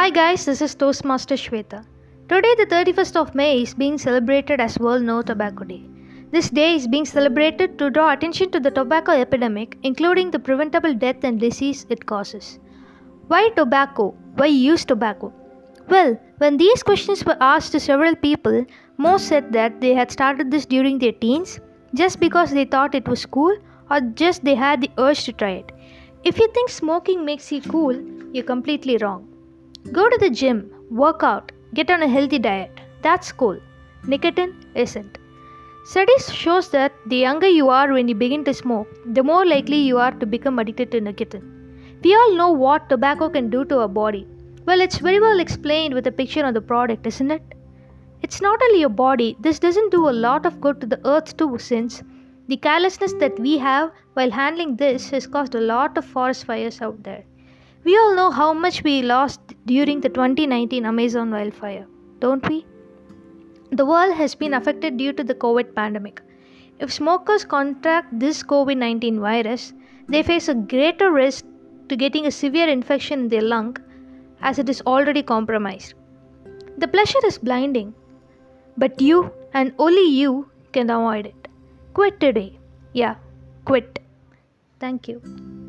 Hi guys, this is Toastmaster Shweta. Today, the 31st of May, is being celebrated as World No Tobacco Day. This day is being celebrated to draw attention to the tobacco epidemic, including the preventable death and disease it causes. Why tobacco? Why use tobacco? Well, when these questions were asked to several people, most said that they had started this during their teens just because they thought it was cool or just they had the urge to try it. If you think smoking makes you cool, you're completely wrong. Go to the gym, work out, get on a healthy diet. That's cool. Nicotine isn't. Studies shows that the younger you are when you begin to smoke, the more likely you are to become addicted to nicotine. We all know what tobacco can do to our body. Well, it's very well explained with a picture on the product, isn't it? It's not only your body, this doesn't do a lot of good to the earth too, since the carelessness that we have while handling this has caused a lot of forest fires out there. We all know how much we lost during the 2019 Amazon wildfire, don't we? The world has been affected due to the COVID pandemic. If smokers contract this COVID 19 virus, they face a greater risk to getting a severe infection in their lung as it is already compromised. The pleasure is blinding, but you and only you can avoid it. Quit today. Yeah, quit. Thank you.